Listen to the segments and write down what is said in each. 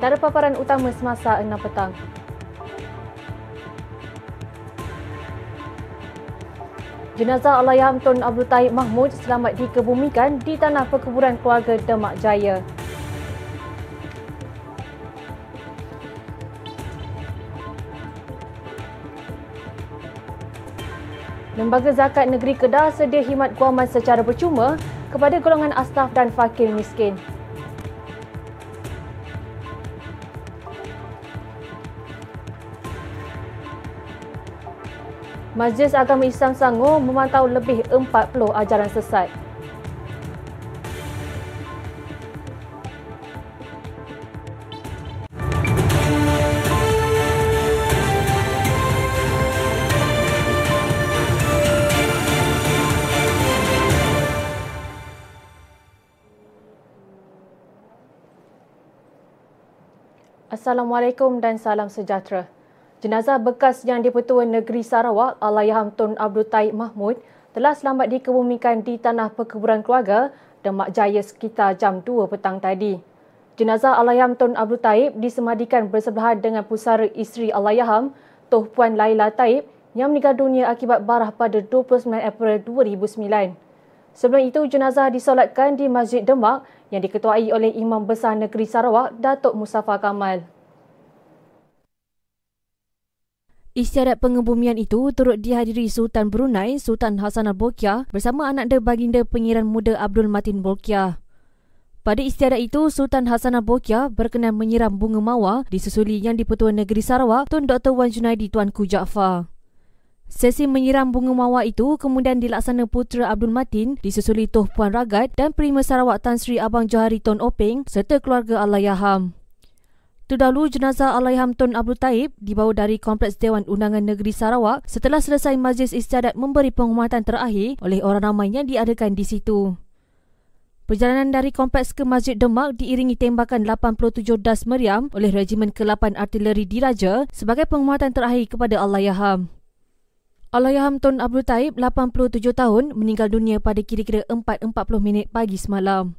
Antara paparan utama semasa 6 petang. Jenazah Allahyarham Tun Abdul Taib Mahmud selamat dikebumikan di tanah perkuburan keluarga Demak Jaya. Lembaga Zakat Negeri Kedah sedia khidmat guaman secara percuma kepada golongan asnaf dan fakir miskin. Majlis Agama Islam Selangor memantau lebih 40 ajaran sesat. Assalamualaikum dan salam sejahtera. Jenazah bekas yang di-Pertua Negeri Sarawak, Allahyarham Tun Abdul Taib Mahmud, telah selamat dikebumikan di tanah perkuburan keluarga Demak Jaya sekitar jam 2 petang tadi. Jenazah Allahyarham Tun Abdul Taib disemadikan bersebelahan dengan pusara isteri Allahyarham, Toh Puan Laila Taib, yang meninggal dunia akibat barah pada 29 April 2009. Sebelum itu, jenazah disolatkan di Masjid Demak yang diketuai oleh Imam Besar Negeri Sarawak, Datuk Mustafa Kamal. Istiadat pengebumian itu turut dihadiri Sultan Brunei, Sultan Hassan Al-Bolkiah bersama anak dia baginda pengiran muda Abdul Matin Bolkiah. Pada istiadat itu, Sultan Hassan Al-Bolkiah berkenan menyiram bunga mawar disusuli yang di-Pertua Negeri Sarawak Tun Dr. Wan Junaidi Tuanku Jaafar. Sesi menyiram bunga mawar itu kemudian dilaksana putera Abdul Matin disusuli Toh Puan Ragat dan Prima Sarawak Tan Sri Abang Johari Tun Openg serta keluarga Allahyarham. Terdahulu jenazah Allahyarham Tun Abdul Taib dibawa dari Kompleks Dewan Undangan Negeri Sarawak setelah selesai majlis istiadat memberi penghormatan terakhir oleh orang ramai yang diadakan di situ. Perjalanan dari kompleks ke Masjid Demak diiringi tembakan 87 das meriam oleh Regimen ke-8 Artileri Diraja sebagai penghormatan terakhir kepada Allahyarham. Allahyarham Tun Abdul Taib, 87 tahun, meninggal dunia pada kira-kira 4.40 minit pagi semalam.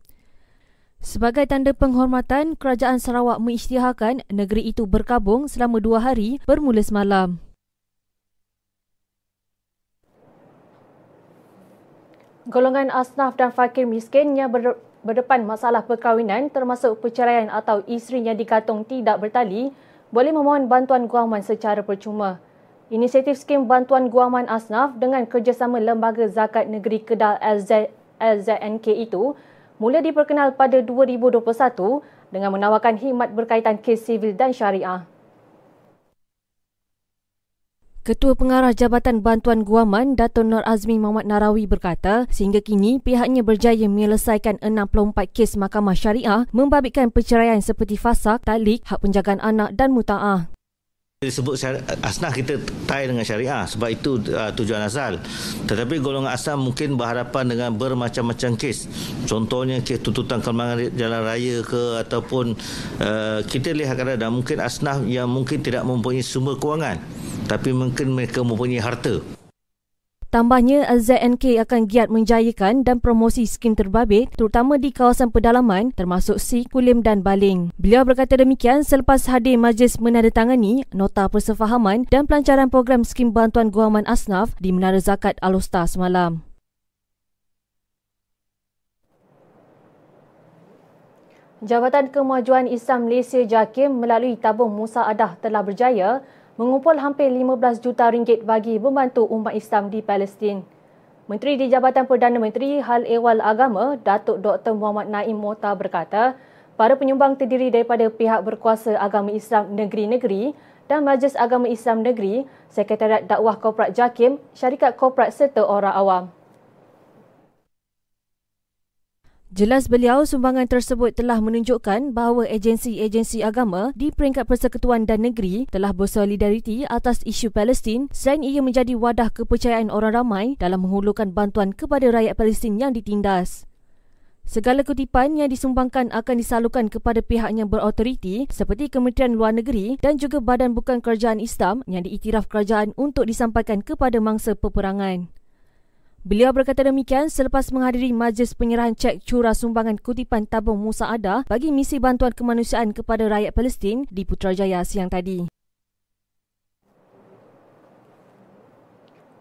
Sebagai tanda penghormatan, Kerajaan Sarawak mengisytiharkan negeri itu berkabung selama dua hari bermula semalam. Golongan asnaf dan fakir miskin yang berdepan masalah perkahwinan termasuk perceraian atau isteri yang dikatung tidak bertali boleh memohon bantuan guaman secara percuma. Inisiatif skim bantuan guaman asnaf dengan kerjasama Lembaga Zakat Negeri Kedah LZ, LZNK itu mula diperkenal pada 2021 dengan menawarkan khidmat berkaitan kes sivil dan syariah. Ketua Pengarah Jabatan Bantuan Guaman Dato' Nur Azmi Muhammad Narawi berkata, sehingga kini pihaknya berjaya menyelesaikan 64 kes mahkamah syariah membabitkan perceraian seperti fasak, talik, hak penjagaan anak dan muta'ah disebut asnaf kita tie dengan syariah. Sebab itu uh, tujuan asal. Tetapi golongan asnaf mungkin berhadapan dengan bermacam-macam kes. Contohnya kes tuntutan kelemahan jalan raya ke ataupun uh, kita lihat kadang-kadang mungkin asnaf yang mungkin tidak mempunyai sumber kewangan tapi mungkin mereka mempunyai harta Tambahnya, ZNK akan giat menjayakan dan promosi skim terbabit terutama di kawasan pedalaman termasuk Si, Kulim dan Baling. Beliau berkata demikian selepas hadir majlis menandatangani nota persefahaman dan pelancaran program skim bantuan guaman asnaf di Menara Zakat Al-Usta semalam. Jabatan Kemajuan Islam Malaysia JAKIM melalui tabung Musa Adah telah berjaya mengumpul hampir 15 juta ringgit bagi membantu umat Islam di Palestin. Menteri di Jabatan Perdana Menteri Hal Ehwal Agama, Datuk Dr. Muhammad Naim Mota berkata, para penyumbang terdiri daripada pihak berkuasa agama Islam negeri-negeri dan Majlis Agama Islam Negeri, Sekretariat Dakwah Korporat JAKIM, syarikat korporat serta orang awam. Jelas beliau sumbangan tersebut telah menunjukkan bahawa agensi-agensi agama di peringkat persekutuan dan negeri telah bersolidariti atas isu Palestin selain ia menjadi wadah kepercayaan orang ramai dalam menghulurkan bantuan kepada rakyat Palestin yang ditindas. Segala kutipan yang disumbangkan akan disalurkan kepada pihak yang berautoriti seperti Kementerian Luar Negeri dan juga Badan Bukan Kerajaan Islam yang diiktiraf kerajaan untuk disampaikan kepada mangsa peperangan. Beliau berkata demikian selepas menghadiri majlis penyerahan cek curah sumbangan kutipan tabung Musa Ada bagi misi bantuan kemanusiaan kepada rakyat Palestin di Putrajaya siang tadi.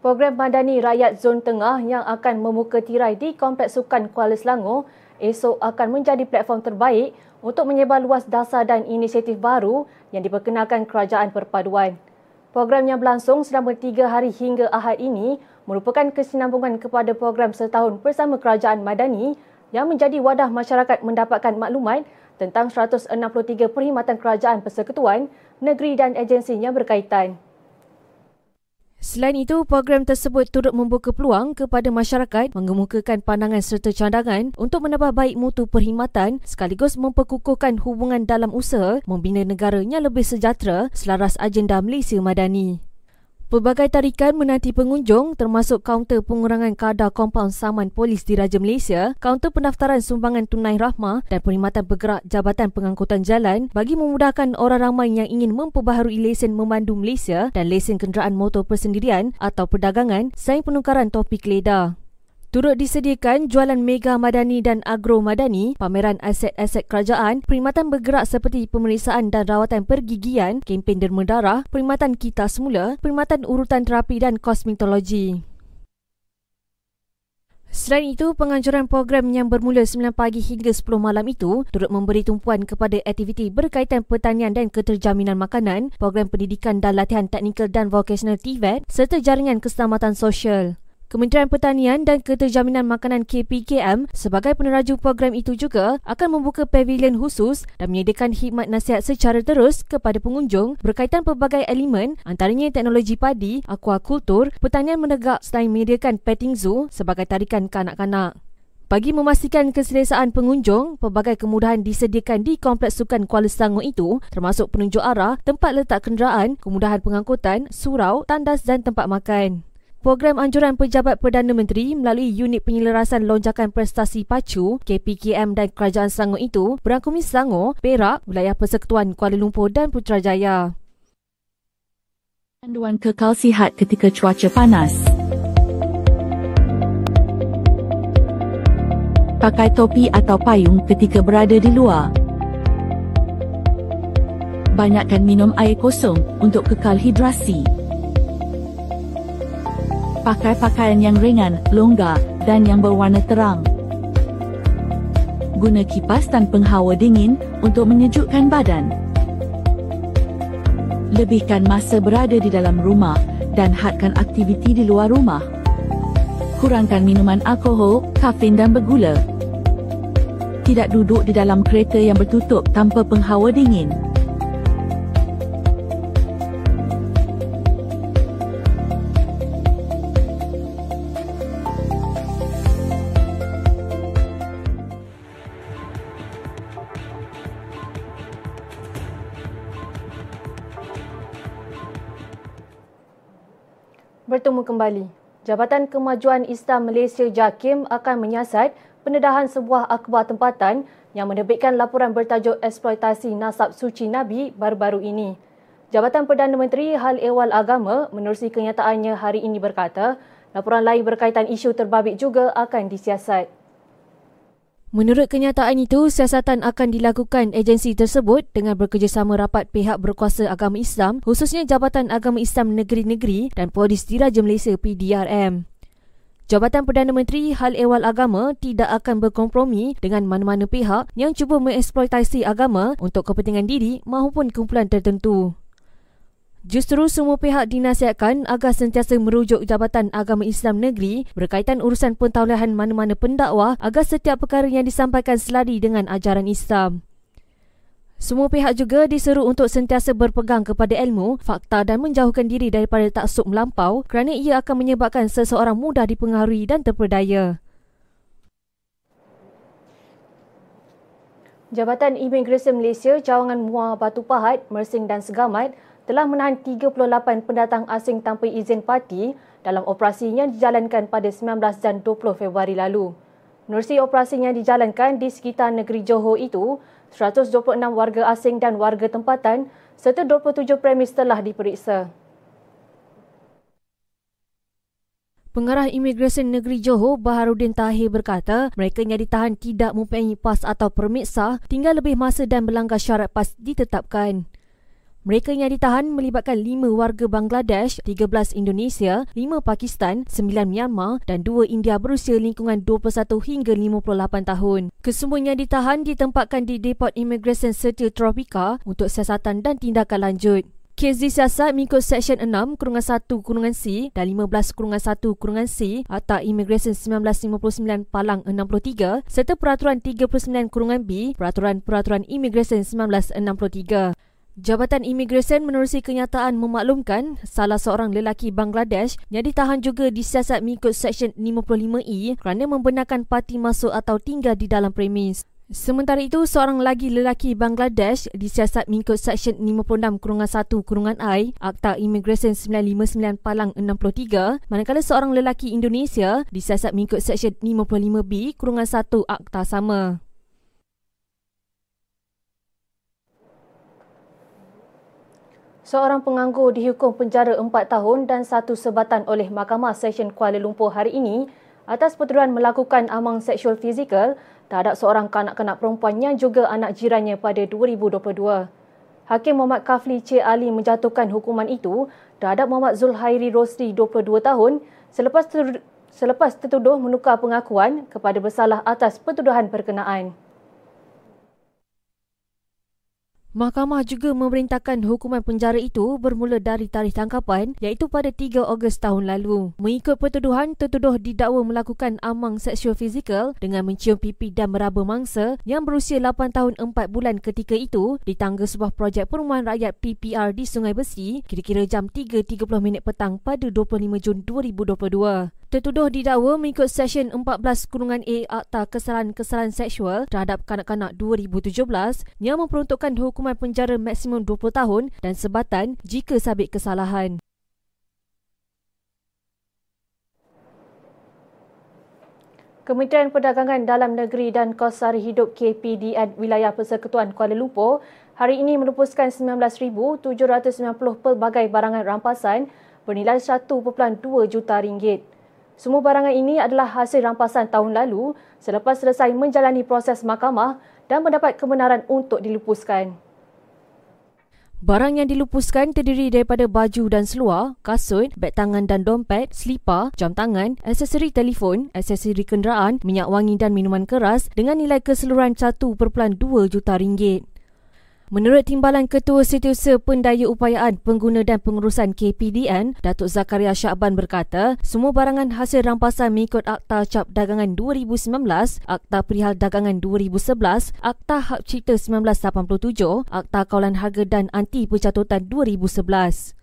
Program Madani Rakyat Zon Tengah yang akan membuka tirai di Kompleks Sukan Kuala Selangor esok akan menjadi platform terbaik untuk menyebar luas dasar dan inisiatif baru yang diperkenalkan Kerajaan Perpaduan. Program yang berlangsung selama tiga hari hingga Ahad ini merupakan kesinambungan kepada program setahun bersama Kerajaan Madani yang menjadi wadah masyarakat mendapatkan maklumat tentang 163 perkhidmatan kerajaan persekutuan, negeri dan agensi yang berkaitan. Selain itu, program tersebut turut membuka peluang kepada masyarakat mengemukakan pandangan serta cadangan untuk menambah baik mutu perkhidmatan sekaligus memperkukuhkan hubungan dalam usaha membina negara yang lebih sejahtera selaras agenda Malaysia Madani. Pelbagai tarikan menanti pengunjung termasuk kaunter pengurangan kadar kompaun saman polis di Raja Malaysia, kaunter pendaftaran sumbangan tunai rahmah dan perkhidmatan bergerak Jabatan Pengangkutan Jalan bagi memudahkan orang ramai yang ingin memperbaharui lesen memandu Malaysia dan lesen kenderaan motor persendirian atau perdagangan selain penukaran topik leda. Turut disediakan jualan Mega Madani dan Agro Madani, pameran aset-aset kerajaan, perkhidmatan bergerak seperti pemeriksaan dan rawatan pergigian, kempen derma darah, perkhidmatan kita semula, perkhidmatan urutan terapi dan kosmetologi. Selain itu, penganjuran program yang bermula 9 pagi hingga 10 malam itu turut memberi tumpuan kepada aktiviti berkaitan pertanian dan keterjaminan makanan, program pendidikan dan latihan teknikal dan vocational TVET serta jaringan keselamatan sosial. Kementerian Pertanian dan Keterjaminan Makanan KPKM sebagai peneraju program itu juga akan membuka pavilion khusus dan menyediakan khidmat nasihat secara terus kepada pengunjung berkaitan pelbagai elemen antaranya teknologi padi, aquakultur, pertanian menegak selain menyediakan petting zoo sebagai tarikan kanak-kanak. Bagi memastikan keselesaan pengunjung, pelbagai kemudahan disediakan di Kompleks Sukan Kuala Selangor itu termasuk penunjuk arah, tempat letak kenderaan, kemudahan pengangkutan, surau, tandas dan tempat makan. Program anjuran Pejabat Perdana Menteri melalui Unit Penyelarasan Lonjakan Prestasi Pacu, KPKM dan Kerajaan Selangor itu berangkumi Selangor, Perak, Wilayah Persekutuan Kuala Lumpur dan Putrajaya. Panduan kekal sihat ketika cuaca panas. Pakai topi atau payung ketika berada di luar. Banyakkan minum air kosong untuk kekal hidrasi pakai pakaian yang ringan, longgar dan yang berwarna terang. Guna kipas dan penghawa dingin untuk menyejukkan badan. Lebihkan masa berada di dalam rumah dan hadkan aktiviti di luar rumah. Kurangkan minuman alkohol, kafein dan bergula. Tidak duduk di dalam kereta yang bertutup tanpa penghawa dingin. Kembali. Jabatan Kemajuan Islam Malaysia JAKIM akan menyiasat pendedahan sebuah akhbar tempatan yang menerbitkan laporan bertajuk eksploitasi nasab suci Nabi baru-baru ini. Jabatan Perdana Menteri Hal Ehwal Agama menerusi kenyataannya hari ini berkata, laporan lain berkaitan isu terbabit juga akan disiasat. Menurut kenyataan itu, siasatan akan dilakukan agensi tersebut dengan bekerjasama rapat pihak berkuasa agama Islam, khususnya Jabatan Agama Islam Negeri-Negeri dan Polis Diraja Malaysia PDRM. Jabatan Perdana Menteri Hal Ehwal Agama tidak akan berkompromi dengan mana-mana pihak yang cuba mengeksploitasi agama untuk kepentingan diri maupun kumpulan tertentu. Justru semua pihak dinasihatkan agar sentiasa merujuk Jabatan Agama Islam Negeri berkaitan urusan pentaulihan mana-mana pendakwah agar setiap perkara yang disampaikan selari dengan ajaran Islam. Semua pihak juga diseru untuk sentiasa berpegang kepada ilmu, fakta dan menjauhkan diri daripada taksub melampau kerana ia akan menyebabkan seseorang mudah dipengaruhi dan terperdaya. Jabatan Imigresen Malaysia Cawangan Muar Batu Pahat, Mersing dan Segamat telah menahan 38 pendatang asing tanpa izin parti dalam operasi yang dijalankan pada 19 dan 20 Februari lalu. Menerusi operasi yang dijalankan di sekitar negeri Johor itu, 126 warga asing dan warga tempatan serta 27 premis telah diperiksa. Pengarah Imigresen Negeri Johor Baharudin Tahir berkata mereka yang ditahan tidak mempunyai pas atau permit sah tinggal lebih masa dan melanggar syarat pas ditetapkan. Mereka yang ditahan melibatkan 5 warga Bangladesh, 13 Indonesia, 5 Pakistan, 9 Myanmar dan 2 India berusia lingkungan 21 hingga 58 tahun. Kesemuanya ditahan ditempatkan di Depot Imigresen Setia Tropika untuk siasatan dan tindakan lanjut. Kes disiasat mengikut Seksyen 6 kurungan 1 kurungan C dan 15 kurungan 1 kurungan C Akta Imigresen 1959 Palang 63 serta Peraturan 39 kurungan B Peraturan-Peraturan Imigresen 1963. Jabatan Imigresen menerusi kenyataan memaklumkan salah seorang lelaki Bangladesh yang ditahan juga disiasat mengikut Seksyen 55E kerana membenarkan parti masuk atau tinggal di dalam premis. Sementara itu, seorang lagi lelaki Bangladesh disiasat mengikut Seksyen 56 Kurungan 1 Kurungan I Akta Imigresen 959 Palang 63 manakala seorang lelaki Indonesia disiasat mengikut Seksyen 55B Kurungan 1 Akta sama. Seorang penganggur dihukum penjara 4 tahun dan satu sebatan oleh Mahkamah Session Kuala Lumpur hari ini atas pertuduhan melakukan amang seksual fizikal terhadap seorang kanak-kanak perempuan yang juga anak jirannya pada 2022. Hakim Muhammad Kafli C. Ali menjatuhkan hukuman itu terhadap Muhammad Zulhairi Rosli 22 tahun selepas selepas tertuduh menukar pengakuan kepada bersalah atas pertuduhan berkenaan. Mahkamah juga memerintahkan hukuman penjara itu bermula dari tarikh tangkapan iaitu pada 3 Ogos tahun lalu. Mengikut pertuduhan, tertuduh didakwa melakukan amang seksual fizikal dengan mencium pipi dan meraba mangsa yang berusia 8 tahun 4 bulan ketika itu di tangga sebuah projek perumahan rakyat PPR di Sungai Besi kira-kira jam 3.30 minit petang pada 25 Jun 2022. Tertuduh didakwa mengikut Seksyen 14 Kurungan A Akta Kesalahan-Kesalahan Seksual terhadap Kanak-Kanak 2017 yang memperuntukkan hukuman penjara maksimum 20 tahun dan sebatan jika sabit kesalahan. Kementerian Perdagangan Dalam Negeri dan Kos Sari Hidup KPDN Wilayah Persekutuan Kuala Lumpur hari ini melupuskan 19,790 pelbagai barangan rampasan bernilai 1.2 juta ringgit. Semua barangan ini adalah hasil rampasan tahun lalu selepas selesai menjalani proses mahkamah dan mendapat kebenaran untuk dilupuskan. Barang yang dilupuskan terdiri daripada baju dan seluar, kasut, beg tangan dan dompet, selipar, jam tangan, aksesori telefon, aksesori kenderaan, minyak wangi dan minuman keras dengan nilai keseluruhan 1.2 juta ringgit. Menurut Timbalan Ketua Setiausaha Upayaan Pengguna dan Pengurusan KPDN, Datuk Zakaria Syakban berkata, semua barangan hasil rampasan mengikut Akta Cap Dagangan 2019, Akta Perihal Dagangan 2011, Akta Hak Cipta 1987, Akta Kawalan Harga dan Anti Pencatutan 2011.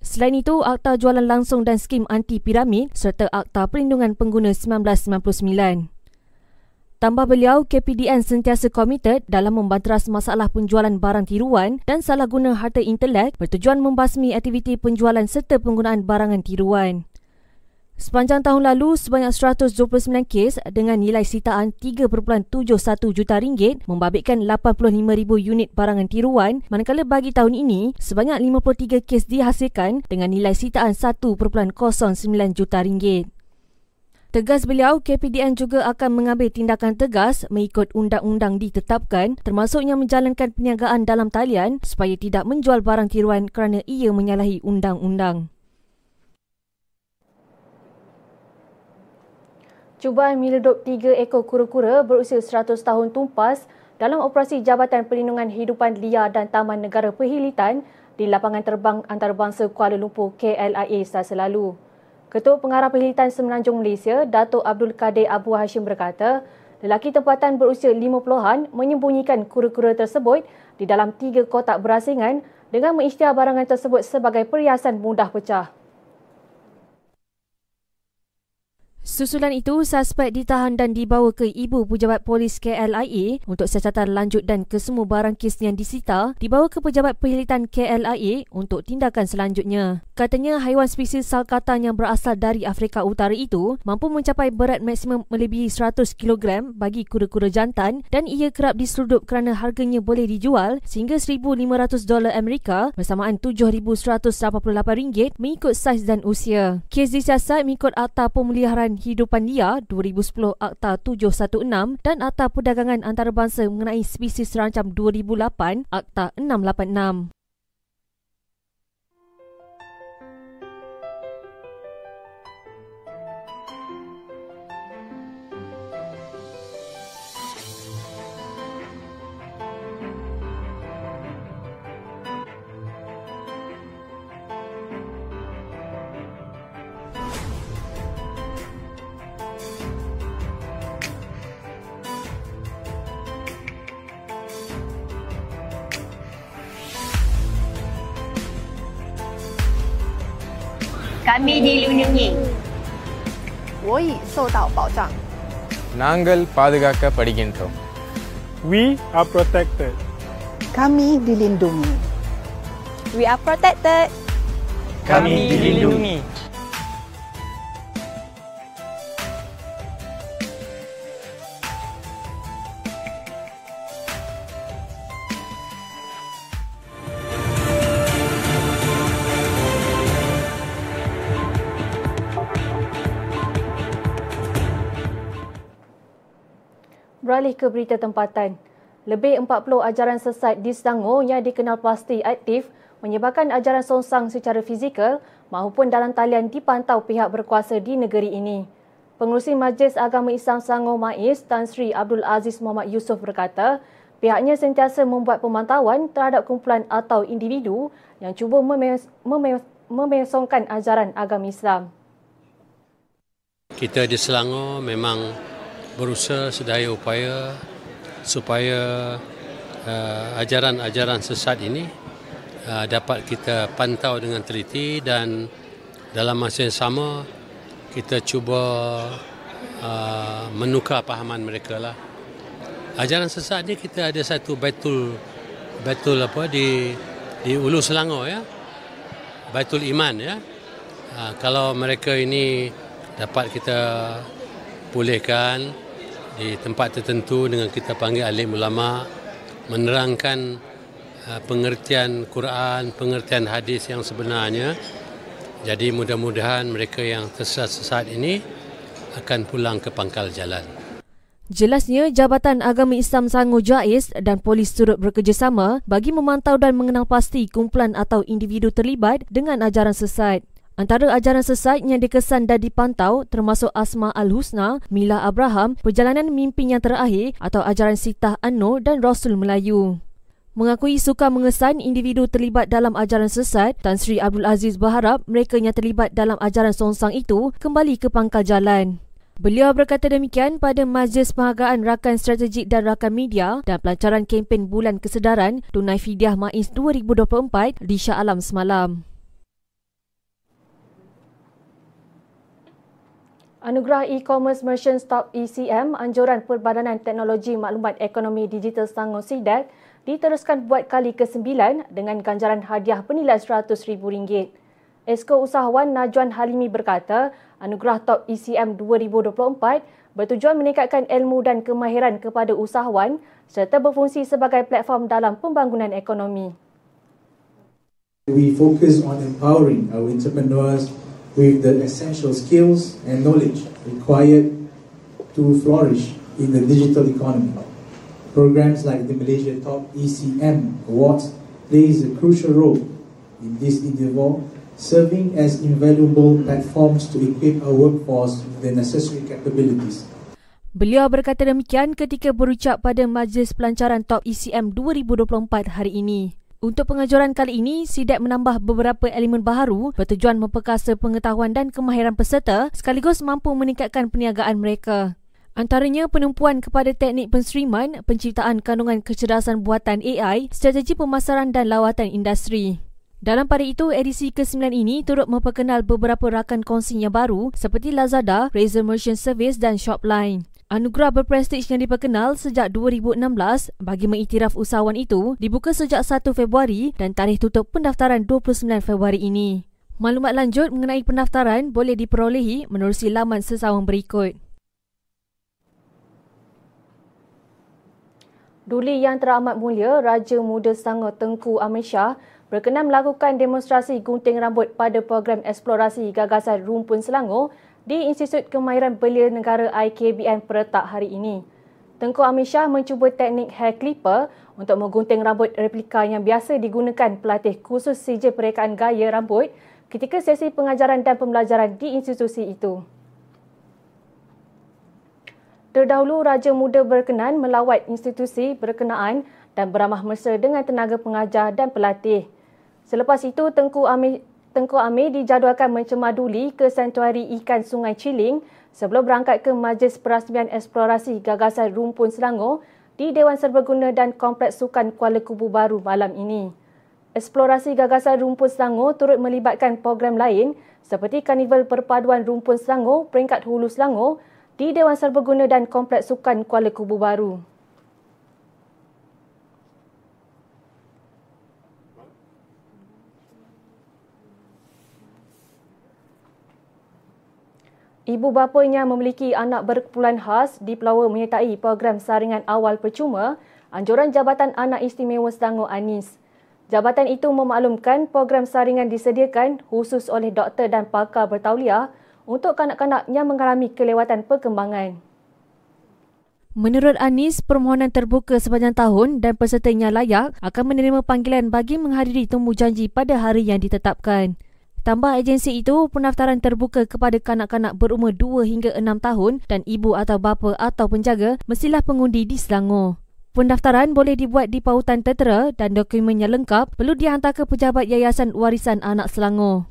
Selain itu, Akta Jualan Langsung dan Skim Anti Piramid serta Akta Perlindungan Pengguna 1999. Tambah beliau, KPDN sentiasa komited dalam membanteras masalah penjualan barang tiruan dan salah guna harta intelek bertujuan membasmi aktiviti penjualan serta penggunaan barangan tiruan. Sepanjang tahun lalu, sebanyak 129 kes dengan nilai sitaan 3.71 juta ringgit membabitkan 85,000 unit barangan tiruan manakala bagi tahun ini, sebanyak 53 kes dihasilkan dengan nilai sitaan 1.09 juta ringgit. Tegas beliau, KPDN juga akan mengambil tindakan tegas mengikut undang-undang ditetapkan termasuknya menjalankan perniagaan dalam talian supaya tidak menjual barang tiruan kerana ia menyalahi undang-undang. Cubaan meledup tiga ekor kura-kura berusia 100 tahun tumpas dalam operasi Jabatan Perlindungan Hidupan Liar dan Taman Negara Perhilitan di lapangan terbang antarabangsa Kuala Lumpur KLIA selasa lalu. Ketua Pengarah Perhilitan Semenanjung Malaysia, Datuk Abdul Kadir Abu Hashim berkata, lelaki tempatan berusia 50-an menyembunyikan kura-kura tersebut di dalam tiga kotak berasingan dengan mengisytiar barangan tersebut sebagai perhiasan mudah pecah. Susulan itu, suspek ditahan dan dibawa ke Ibu Pejabat Polis KLIA untuk siasatan lanjut dan kesemua barang kes yang disita dibawa ke Pejabat Perhilitan KLIA untuk tindakan selanjutnya. Katanya haiwan spesies salkatan yang berasal dari Afrika Utara itu mampu mencapai berat maksimum melebihi 100 kg bagi kura-kura jantan dan ia kerap diseludup kerana harganya boleh dijual sehingga 1,500 dolar Amerika bersamaan 7,188 ringgit mengikut saiz dan usia. Kes disiasat mengikut Akta Pemeliharaan Hidupan Liar 2010 Akta 716 dan Akta Perdagangan Antarabangsa mengenai spesies terancam 2008 Akta 686. நாங்கள் பாதுகாக்கப்படுகின்றோம் We are protected. Kami dilindungi. We are protected. Kami dilindungi. Beralih ke berita tempatan. Lebih 40 ajaran sesat di Selangor yang dikenal pasti aktif menyebabkan ajaran songsang secara fizikal maupun dalam talian dipantau pihak berkuasa di negeri ini. Pengurusi Majlis Agama Islam Selangor MAIS Tan Sri Abdul Aziz Muhammad Yusof berkata, pihaknya sentiasa membuat pemantauan terhadap kumpulan atau individu yang cuba memesongkan ajaran agama Islam. Kita di Selangor memang berusaha sedaya upaya supaya uh, ajaran-ajaran sesat ini uh, dapat kita pantau dengan teliti dan dalam masa yang sama kita cuba uh, menukar pahaman mereka lah. Ajaran sesat ni kita ada satu betul betul apa di di Ulu Selangor ya. Baitul Iman ya. Uh, kalau mereka ini dapat kita pulihkan di tempat tertentu dengan kita panggil alim ulama menerangkan uh, pengertian Quran, pengertian hadis yang sebenarnya. Jadi mudah-mudahan mereka yang tersesat ini akan pulang ke pangkal jalan. Jelasnya, Jabatan Agama Islam Selangor JAIS dan polis turut bekerjasama bagi memantau dan mengenal pasti kumpulan atau individu terlibat dengan ajaran sesat. Antara ajaran sesat yang dikesan dan dipantau termasuk Asma Al-Husna, Mila Abraham, Perjalanan Mimpi Yang Terakhir atau ajaran Sitah An-Nur dan Rasul Melayu. Mengakui suka mengesan individu terlibat dalam ajaran sesat, Tan Sri Abdul Aziz berharap mereka yang terlibat dalam ajaran songsang itu kembali ke pangkal jalan. Beliau berkata demikian pada Majlis Penghargaan Rakan Strategik dan Rakan Media dan pelancaran kempen Bulan Kesedaran Tunai Fidyah MAIS 2024 di Shah Alam semalam. Anugerah E-Commerce Merchant Top ECM Anjuran Perbadanan Teknologi Maklumat Ekonomi Digital Selangor SIDAC diteruskan buat kali ke-9 dengan ganjaran hadiah bernilai RM100,000. Esko Usahawan Najwan Halimi berkata, Anugerah Top ECM 2024 bertujuan meningkatkan ilmu dan kemahiran kepada usahawan serta berfungsi sebagai platform dalam pembangunan ekonomi. We focus on empowering our entrepreneurs with the essential skills and knowledge required to flourish in the digital economy. Programs like the Malaysia Top ECM Awards plays a crucial role in this endeavor, serving as invaluable platforms to equip our workforce with the necessary capabilities. Beliau berkata demikian ketika berucap pada Majlis Pelancaran Top ECM 2024 hari ini. Untuk pengajuran kali ini, SIDAC menambah beberapa elemen baharu bertujuan memperkasa pengetahuan dan kemahiran peserta sekaligus mampu meningkatkan perniagaan mereka. Antaranya penumpuan kepada teknik penseriman, penciptaan kandungan kecerdasan buatan AI, strategi pemasaran dan lawatan industri. Dalam pada itu, edisi ke-9 ini turut memperkenal beberapa rakan kongsi yang baru seperti Lazada, Razer Merchant Service dan Shopline. Anugerah berprestij yang diperkenal sejak 2016 bagi mengiktiraf usahawan itu dibuka sejak 1 Februari dan tarikh tutup pendaftaran 29 Februari ini. Maklumat lanjut mengenai pendaftaran boleh diperolehi menerusi laman sesawang berikut. Duli yang teramat mulia, Raja Muda Selangor Tengku Amir Shah berkenan melakukan demonstrasi gunting rambut pada program eksplorasi gagasan rumpun Selangor di Institut Kemahiran Belia Negara IKBN Peretak hari ini. Tengku Amir Shah mencuba teknik hair clipper untuk menggunting rambut replika yang biasa digunakan pelatih khusus CJ Perekaan Gaya Rambut ketika sesi pengajaran dan pembelajaran di institusi itu. Terdahulu, Raja Muda berkenan melawat institusi berkenaan dan beramah mesra dengan tenaga pengajar dan pelatih. Selepas itu, Tengku Amir, Tengku Amir dijadualkan mencemaduli ke Santuari Ikan Sungai Ciling sebelum berangkat ke Majlis Perasmian Eksplorasi Gagasan Rumpun Selangor di Dewan Serbaguna dan Kompleks Sukan Kuala Kubu Baru malam ini. Eksplorasi Gagasan Rumpun Selangor turut melibatkan program lain seperti Karnival Perpaduan Rumpun Selangor peringkat Hulu Selangor di Dewan Serbaguna dan Kompleks Sukan Kuala Kubu Baru. Ibu bapanya memiliki anak berkepulan khas di Pelawa menyertai program saringan awal percuma anjuran Jabatan Anak Istimewa Selangor Anis. Jabatan itu memaklumkan program saringan disediakan khusus oleh doktor dan pakar bertauliah untuk kanak-kanak yang mengalami kelewatan perkembangan. Menurut Anis, permohonan terbuka sepanjang tahun dan pesertanya layak akan menerima panggilan bagi menghadiri temu janji pada hari yang ditetapkan. Tambah agensi itu, pendaftaran terbuka kepada kanak-kanak berumur 2 hingga 6 tahun dan ibu atau bapa atau penjaga mestilah pengundi di Selangor. Pendaftaran boleh dibuat di pautan tertera dan dokumennya lengkap perlu dihantar ke Pejabat Yayasan Warisan Anak Selangor.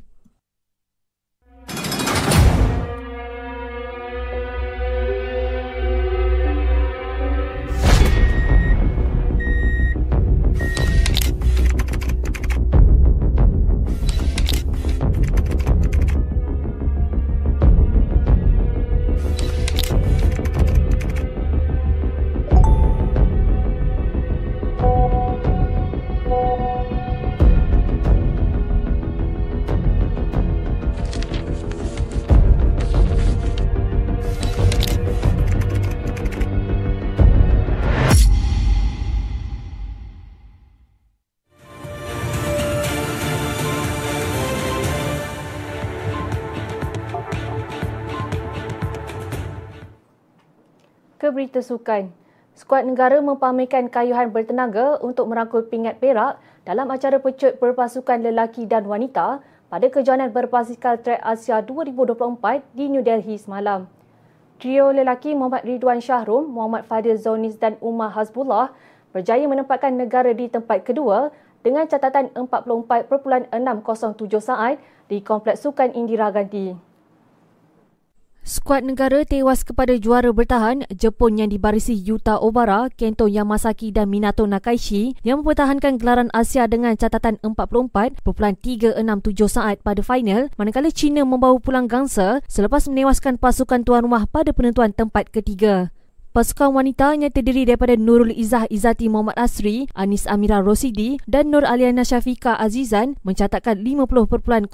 Berita sukan. Skuad negara mempamerkan kayuhan bertenaga untuk merangkul pingat perak dalam acara pecut berpasukan lelaki dan wanita pada kejohanan berbasikal trek Asia 2024 di New Delhi semalam. Trio lelaki Muhammad Ridwan Syahrum, Muhammad Fadil Zonis dan Umar Hazbullah berjaya menempatkan negara di tempat kedua dengan catatan 44.607 saat di Kompleks Sukan Indira Gandhi. Skuad negara tewas kepada juara bertahan Jepun yang dibarisi Yuta Obara, Kento Yamasaki dan Minato Nakaishi yang mempertahankan gelaran Asia dengan catatan 44.367 saat pada final manakala China membawa pulang gangsa selepas menewaskan pasukan tuan rumah pada penentuan tempat ketiga. Pasukan wanita yang terdiri daripada Nurul Izzah Izzati Muhammad Asri, Anis Amira Rosidi dan Nur Aliana Syafika Azizan mencatatkan 50.095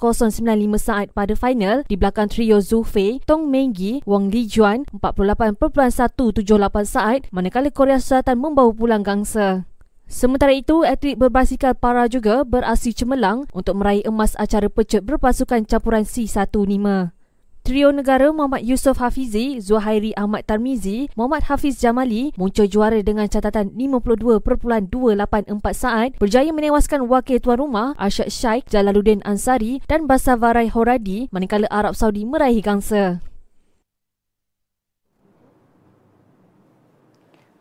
saat pada final di belakang trio Zhu Fei, Tong Menggi, Wang Lijuan 48.178 saat manakala Korea Selatan membawa pulang gangsa. Sementara itu, atlet berbasikal para juga beraksi cemerlang untuk meraih emas acara pecut berpasukan campuran C15. Trio negara Muhammad Yusof Hafizi, Zuhairi Ahmad Tarmizi, Muhammad Hafiz Jamali muncul juara dengan catatan 52.284 saat berjaya menewaskan wakil tuan rumah Arsyad Shaikh Jalaluddin Ansari dan Basavarai Horadi manakala Arab Saudi meraih gangsa.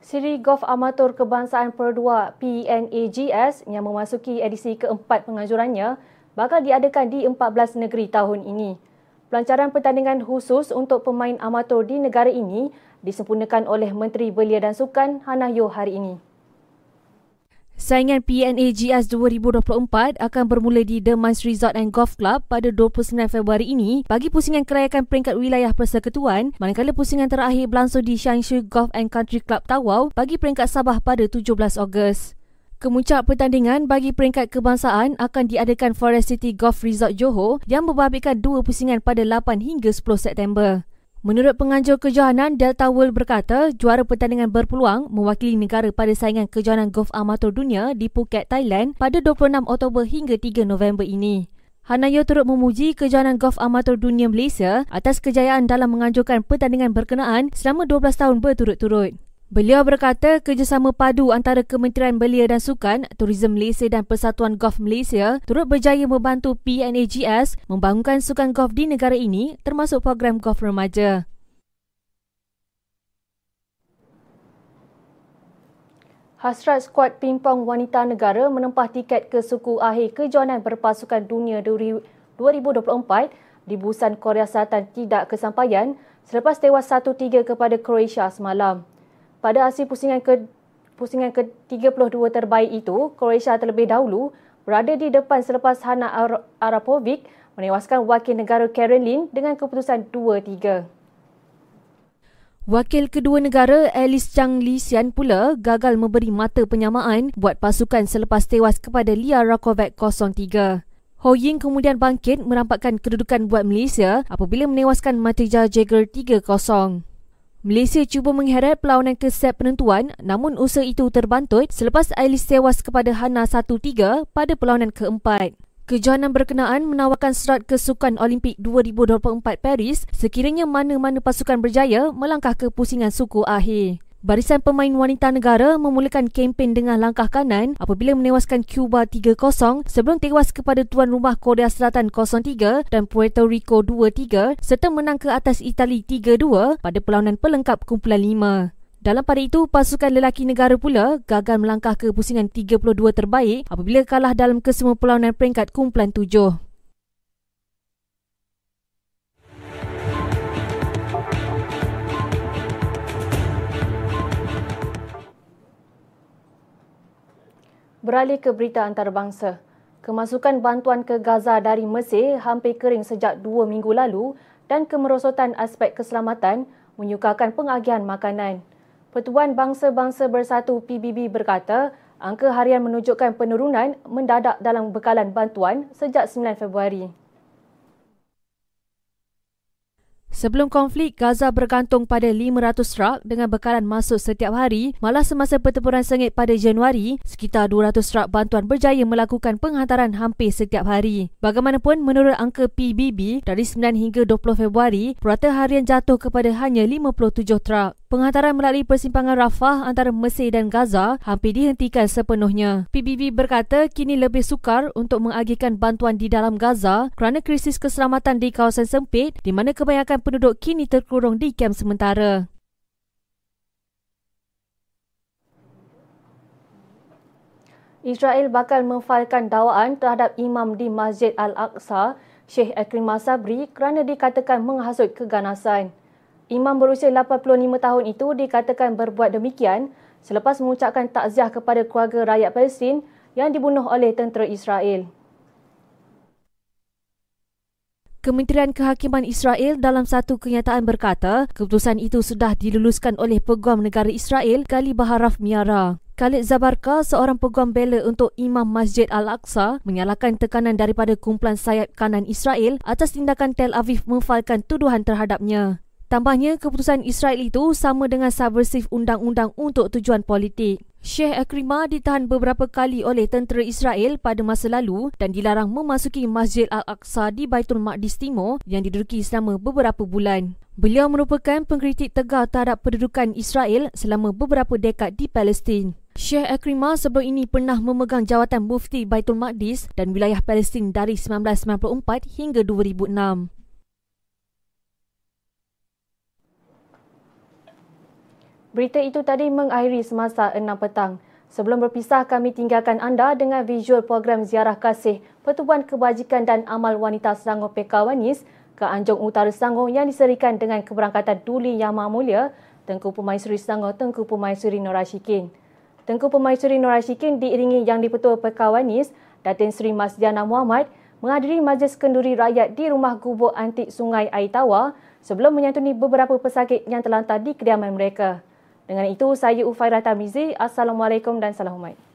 Siri Golf Amatur Kebangsaan Perdua PNAGS yang memasuki edisi keempat pengajurannya bakal diadakan di 14 negeri tahun ini. Pelancaran pertandingan khusus untuk pemain amatur di negara ini disempurnakan oleh Menteri Belia dan Sukan Hannah Yo hari ini. Saingan PNAGS 2024 akan bermula di The Mines Resort and Golf Club pada 29 Februari ini bagi pusingan kerayakan peringkat wilayah persekutuan manakala pusingan terakhir berlangsung di Shangshu Golf and Country Club Tawau bagi peringkat Sabah pada 17 Ogos. Kemuncak pertandingan bagi peringkat kebangsaan akan diadakan Forest City Golf Resort Johor yang membabitkan dua pusingan pada 8 hingga 10 September. Menurut penganjur kejohanan, Delta World berkata juara pertandingan berpeluang mewakili negara pada saingan kejohanan golf amatur dunia di Phuket, Thailand pada 26 Oktober hingga 3 November ini. Hanayo turut memuji kejohanan golf amatur dunia Malaysia atas kejayaan dalam menganjurkan pertandingan berkenaan selama 12 tahun berturut-turut. Beliau berkata kerjasama padu antara Kementerian Belia dan Sukan, Tourism Malaysia dan Persatuan Golf Malaysia turut berjaya membantu PNAGS membangunkan sukan golf di negara ini termasuk program golf remaja. Hasrat skuad pimpong wanita negara menempah tiket ke suku akhir kejohanan berpasukan dunia 2024 di Busan Korea Selatan tidak kesampaian selepas tewas 1-3 kepada Croatia semalam. Pada hasil pusingan ke pusingan ke-32 terbaik itu, Croatia terlebih dahulu berada di depan selepas Hana Arapovic menewaskan wakil negara Karen Lin dengan keputusan 2-3. Wakil kedua negara Alice Chang Lisian pula gagal memberi mata penyamaan buat pasukan selepas tewas kepada Lia Rakovac 03. Ho Ying kemudian bangkit merampakkan kedudukan buat Malaysia apabila menewaskan Matija Jagger 3-0. Malaysia cuba mengheret perlawanan ke set penentuan namun usaha itu terbantut selepas Ailis tewas kepada Hana 1-3 pada perlawanan keempat. Kejohanan berkenaan menawarkan serat ke Sukan Olimpik 2024 Paris sekiranya mana-mana pasukan berjaya melangkah ke pusingan suku akhir. Barisan pemain wanita negara memulakan kempen dengan langkah kanan apabila menewaskan Cuba 3-0 sebelum tewas kepada tuan rumah Korea Selatan 0-3 dan Puerto Rico 2-3 serta menang ke atas Itali 3-2 pada perlawanan pelengkap kumpulan 5. Dalam pada itu, pasukan lelaki negara pula gagal melangkah ke pusingan 32 terbaik apabila kalah dalam kesemua perlawanan peringkat kumpulan 7. Beralih ke berita antarabangsa. Kemasukan bantuan ke Gaza dari Mesir hampir kering sejak dua minggu lalu dan kemerosotan aspek keselamatan menyukarkan pengagihan makanan. Pertuan Bangsa-Bangsa Bersatu PBB berkata angka harian menunjukkan penurunan mendadak dalam bekalan bantuan sejak 9 Februari. Sebelum konflik, Gaza bergantung pada 500 truk dengan bekalan masuk setiap hari, malah semasa pertempuran sengit pada Januari, sekitar 200 truk bantuan berjaya melakukan penghantaran hampir setiap hari. Bagaimanapun, menurut angka PBB, dari 9 hingga 20 Februari, purata harian jatuh kepada hanya 57 truk. Penghantaran melalui persimpangan Rafah antara Mesir dan Gaza hampir dihentikan sepenuhnya. PBB berkata kini lebih sukar untuk mengagihkan bantuan di dalam Gaza kerana krisis keselamatan di kawasan sempit di mana kebanyakan penduduk kini terkurung di kem sementara. Israel bakal memfailkan dakwaan terhadap imam di Masjid Al-Aqsa, Sheikh Akrimah Sabri kerana dikatakan menghasut keganasan. Imam berusia 85 tahun itu dikatakan berbuat demikian selepas mengucapkan takziah kepada keluarga rakyat Palestin yang dibunuh oleh tentera Israel. Kementerian Kehakiman Israel dalam satu kenyataan berkata, keputusan itu sudah diluluskan oleh Peguam Negara Israel Gali Baharaf Miara. Khalid Zabarka, seorang peguam bela untuk Imam Masjid Al-Aqsa, menyalahkan tekanan daripada kumpulan sayap kanan Israel atas tindakan Tel Aviv memfailkan tuduhan terhadapnya. Tambahnya, keputusan Israel itu sama dengan subversif undang-undang untuk tujuan politik. Syekh Akrimah ditahan beberapa kali oleh tentera Israel pada masa lalu dan dilarang memasuki Masjid Al-Aqsa di Baitul Maqdis Timur yang diduduki selama beberapa bulan. Beliau merupakan pengkritik tegar terhadap pendudukan Israel selama beberapa dekad di Palestin. Syekh Akrimah sebelum ini pernah memegang jawatan mufti Baitul Maqdis dan wilayah Palestin dari 1994 hingga 2006. Berita itu tadi mengakhiri semasa 6 petang. Sebelum berpisah, kami tinggalkan anda dengan visual program ziarah kasih Pertubuhan Kebajikan dan Amal Wanita Selangor Pekawanis ke Anjung Utara Selangor yang diserikan dengan keberangkatan Duli Yang Maha Mulia Tengku Pemaisuri Selangor Tengku Pemaisuri Norashikin. Tengku Pemaisuri Nur Ashikin diiringi Yang di-Pertua Perkawanis Datin Seri Masjana Muhammad menghadiri majlis kenduri rakyat di Rumah Gubuk Antik Sungai Aitawa sebelum menyantuni beberapa pesakit yang terlantar di kediaman mereka. Dengan itu, saya Ufairah Tamizi. Assalamualaikum dan salam hormat.